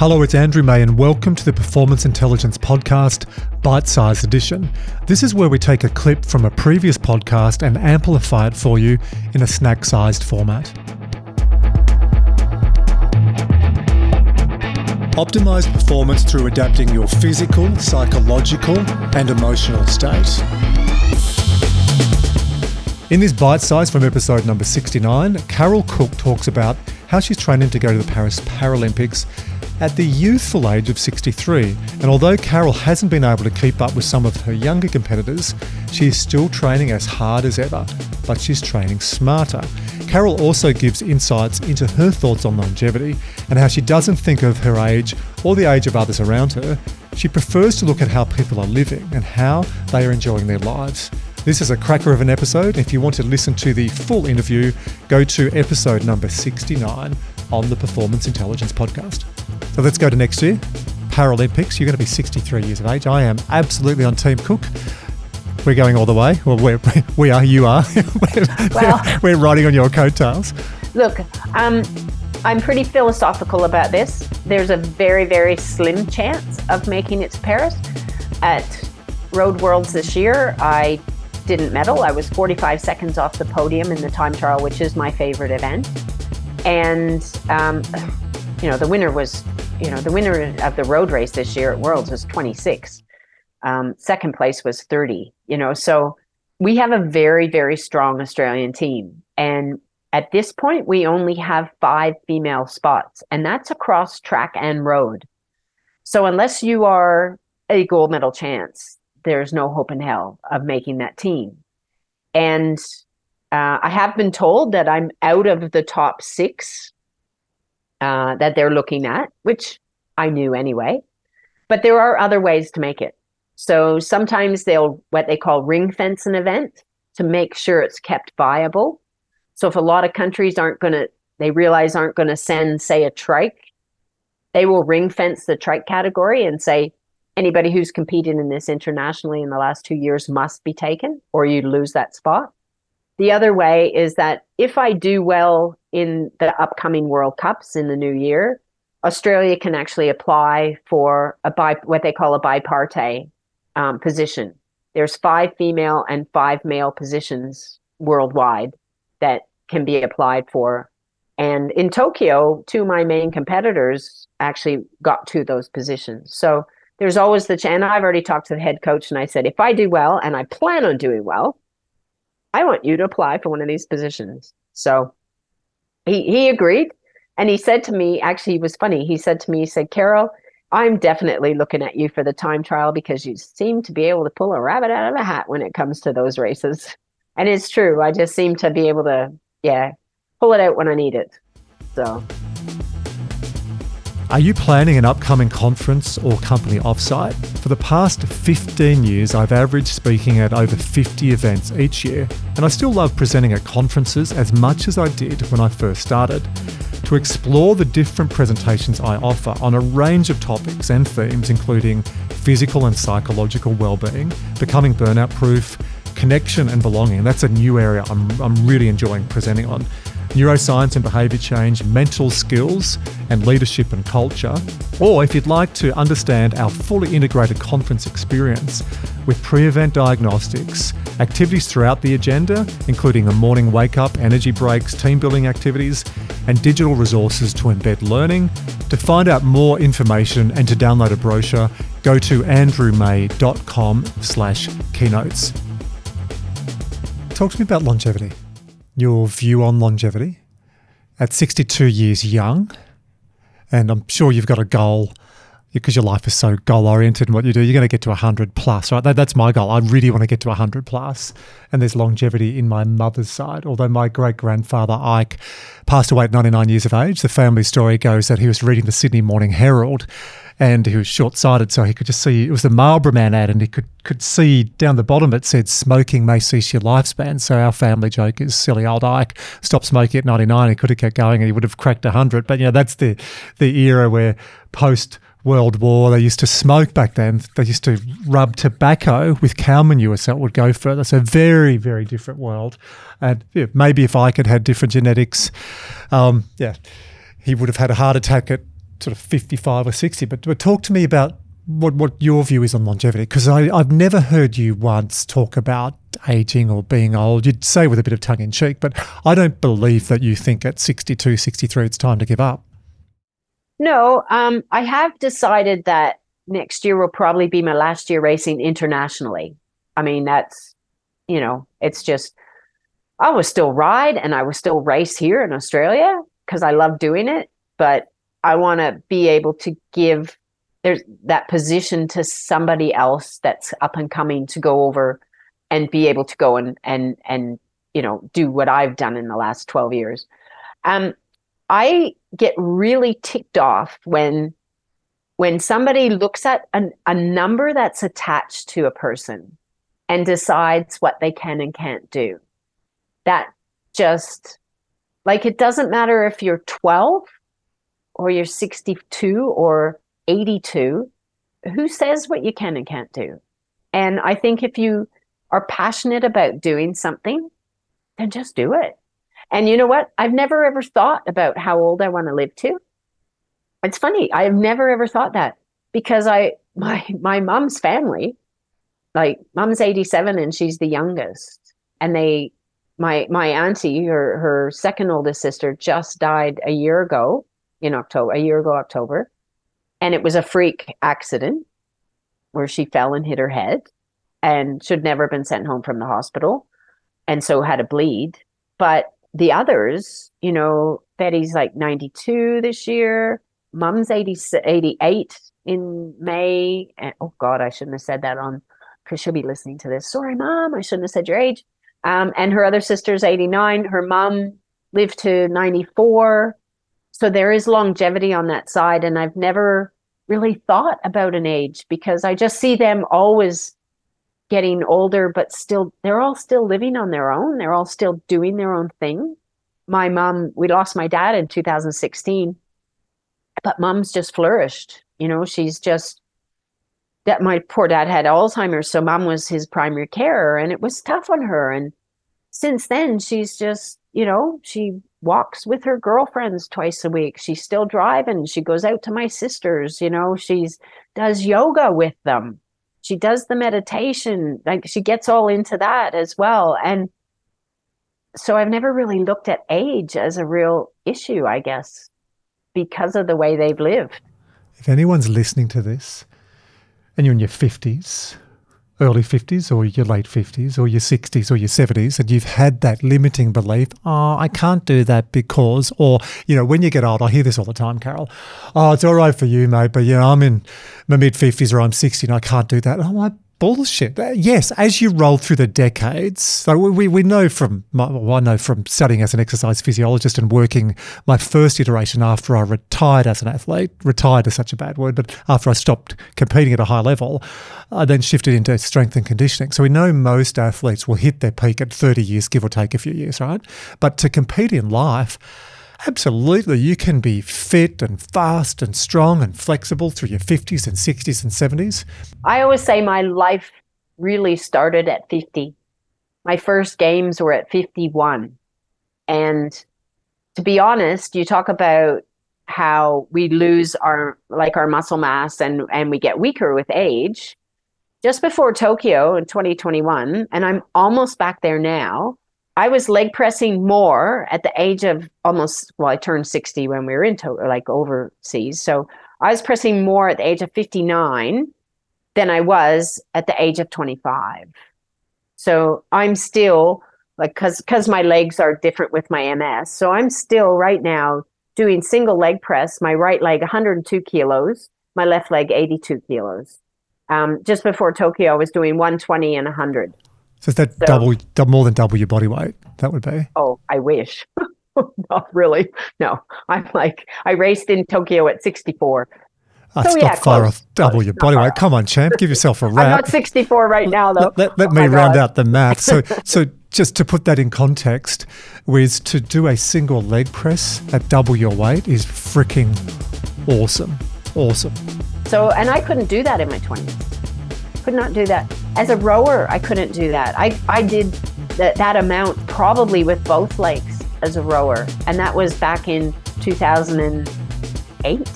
Hello, it's Andrew May, and welcome to the Performance Intelligence Podcast, Bite Size Edition. This is where we take a clip from a previous podcast and amplify it for you in a snack sized format. Optimize performance through adapting your physical, psychological, and emotional state. In this bite size from episode number 69, Carol Cooke talks about how she's training to go to the Paris Paralympics at the youthful age of 63. And although Carol hasn't been able to keep up with some of her younger competitors, she is still training as hard as ever, but she's training smarter. Carol also gives insights into her thoughts on longevity and how she doesn't think of her age or the age of others around her. She prefers to look at how people are living and how they are enjoying their lives. This is a cracker of an episode. If you want to listen to the full interview, go to episode number 69 on the Performance Intelligence Podcast. So let's go to next year Paralympics. You're going to be 63 years of age. I am absolutely on Team Cooke. We're going all the way. Well, we're, we are, you are. we're, well, we're riding on your coattails. Look, um, I'm pretty philosophical about this. There's a very, very slim chance of making it to Paris. At Road Worlds this year, I didn't medal. I was 45 seconds off the podium in the time trial, which is my favorite event. And, um, you know, the winner was, you know, the winner of the road race this year at Worlds was 26. Um, second place was 30, you know, so we have a very, very strong Australian team. And at this point, we only have five female spots, and that's across track and road. So unless you are a gold medal chance, there's no hope in hell of making that team. And uh, I have been told that I'm out of the top six uh, that they're looking at, which I knew anyway. But there are other ways to make it. So sometimes they'll what they call ring fence an event to make sure it's kept viable. So if a lot of countries aren't going to, they realize aren't going to send, say, a trike, they will ring fence the trike category and say, anybody who's competed in this internationally in the last two years must be taken or you lose that spot. The other way is that if I do well in the upcoming World Cups in the new year, Australia can actually apply for a bi- what they call a bipartite um, position. There's five female and five male positions worldwide that can be applied for. And in Tokyo, two of my main competitors actually got to those positions. So there's always the chance. I've already talked to the head coach and I said, if I do well and I plan on doing well, I want you to apply for one of these positions. So he, he agreed. And he said to me, actually, it was funny. He said to me, he said, Carol, I'm definitely looking at you for the time trial because you seem to be able to pull a rabbit out of a hat when it comes to those races. And it's true. I just seem to be able to, yeah, pull it out when I need it. So. Are you planning an upcoming conference or company offsite? For the past 15 years, I've averaged speaking at over 50 events each year, and I still love presenting at conferences as much as I did when I first started. To explore the different presentations I offer on a range of topics and themes, including physical and psychological well-being, becoming burnout proof, connection and belonging. That's a new area I'm, I'm really enjoying presenting on neuroscience and behaviour change, mental skills, and leadership and culture. Or if you'd like to understand our fully integrated conference experience with pre event diagnostics, activities throughout the agenda, including a morning wake up, energy breaks, team building activities, and digital resources to embed learning. To find out more information and to download a brochure, go to andrewmay.com slash keynotes. Talk to me about longevity your view on longevity. At 62 years young, and I'm sure you've got a goal because your life is so goal oriented and what you do, you're going to get to 100 plus, right? That, that's my goal. I really want to get to 100 plus. And there's longevity in my mother's side. Although my great grandfather, Ike, passed away at 99 years of age, the family story goes that he was reading the Sydney Morning Herald and he was short sighted, so he could just see it was the Marlboro Man ad, and he could could see down the bottom it said smoking may cease your lifespan. So our family joke is silly old Ike stopped smoking at ninety nine. He could have kept going, and he would have cracked hundred. But you know that's the the era where post World War. They used to smoke back then. They used to rub tobacco with cow manure so it would go further. So very, very different world. And yeah, maybe if I could had different genetics, um, yeah, he would have had a heart attack at sort of 55 or 60, but, but talk to me about what, what your view is on longevity, because I've never heard you once talk about aging or being old. You'd say with a bit of tongue in cheek, but I don't believe that you think at 62, 63 it's time to give up. No, um, I have decided that next year will probably be my last year racing internationally. I mean, that's, you know, it's just, I will still ride and I will still race here in Australia because I love doing it. But I want to be able to give there's that position to somebody else that's up and coming to go over and be able to go and and and you know do what I've done in the last 12 years. Um, I get really ticked off when when somebody looks at an, a number that's attached to a person and decides what they can and can't do. That just like it doesn't matter if you're 12 or you're 62 or 82. Who says what you can and can't do? And I think if you are passionate about doing something, then just do it. And you know what? I've never ever thought about how old I want to live to. It's funny. I've never ever thought that because I my my mom's family, like mom's 87 and she's the youngest. And they my my auntie, her her second oldest sister just died a year ago in October, a year ago October. And it was a freak accident where she fell and hit her head and should never have been sent home from the hospital and so had a bleed. But the others, you know, Betty's like 92 this year, mom's 80, 88 in May. And, oh God, I shouldn't have said that on because she'll be listening to this. Sorry, mom, I shouldn't have said your age. Um, and her other sister's 89. Her mom lived to 94. So there is longevity on that side. And I've never really thought about an age because I just see them always getting older, but still, they're all still living on their own. They're all still doing their own thing. My mom, we lost my dad in 2016, but mom's just flourished. You know, she's just that my poor dad had Alzheimer's, so mom was his primary carer, and it was tough on her. And since then, she's just, you know, she walks with her girlfriends twice a week. She's still driving. She goes out to my sisters, you know, she's does yoga with them. She does the meditation. Like she gets all into that as well. And so I've never really looked at age as a real issue, I guess, because of the way they've lived. If anyone's listening to this and you're in your 50s early 50s or your late 50s or your 60s or your 70s and you've had that limiting belief, oh, I can't do that because, or, you know, when you get old, I hear this all the time, Carol. Oh, it's all right for you, mate, but, you know, I'm in my mid 50s or I'm 60 and I can't do that. Oh, I'm like, bullshit. Uh, yes, as you roll through the decades, so we, we know from, well, I know from studying as an exercise physiologist and working my first iteration after I retired as an athlete, retired is such a bad word, but after I stopped competing at a high level, I then shifted into strength and conditioning. So we know most athletes will hit their peak at 30 years, give or take a few years, right? But to compete in life, Absolutely. You can be fit and fast and strong and flexible through your 50s and 60s and 70s. I always say my life really started at 50. My first games were at 51. And to be honest, you talk about how we lose our like our muscle mass and and we get weaker with age. Just before Tokyo in 2021, and I'm almost back there now, I was leg pressing more at the age of almost, well, I turned 60 when we were into like overseas. So I was pressing more at the age of 59 than I was at the age of 25. So I'm still like, cause, cause my legs are different with my MS. So I'm still right now doing single leg press, my right leg 102 kilos, my left leg 82 kilos. Um, just before Tokyo, I was doing 120 and 100. So is that so, double, double, more than double your body weight? That would be. Oh, I wish. not really. No, I'm like I raced in Tokyo at 64. That's so, not yeah, far close. off double close. your body weight. Come on, champ, give yourself a rap. I'm not 64 right now, though. Let, let, let oh me round out the math. So, so just to put that in context, was to do a single leg press at double your weight is freaking awesome, awesome. So, and I couldn't do that in my 20s could not do that. As a rower, I couldn't do that. I, I did that that amount probably with both legs as a rower, and that was back in 2008.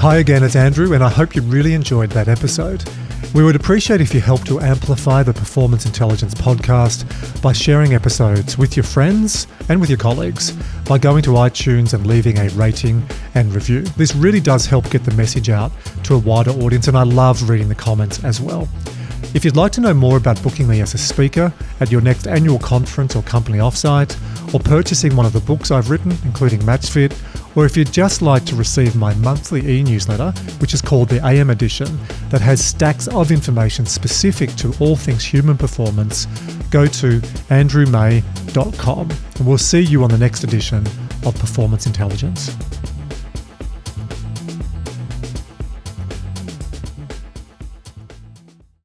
Hi again, it's Andrew, and I hope you really enjoyed that episode. We would appreciate if you help to amplify the Performance Intelligence podcast by sharing episodes with your friends and with your colleagues by going to iTunes and leaving a rating and review. This really does help get the message out to a wider audience, and I love reading the comments as well. If you'd like to know more about booking me as a speaker at your next annual conference or company offsite, or purchasing one of the books I've written, including MatchFit, or if you'd just like to receive my monthly e newsletter, which is called the AM Edition, that has stacks of information specific to all things human performance, go to andrewmay.com and we'll see you on the next edition of Performance Intelligence.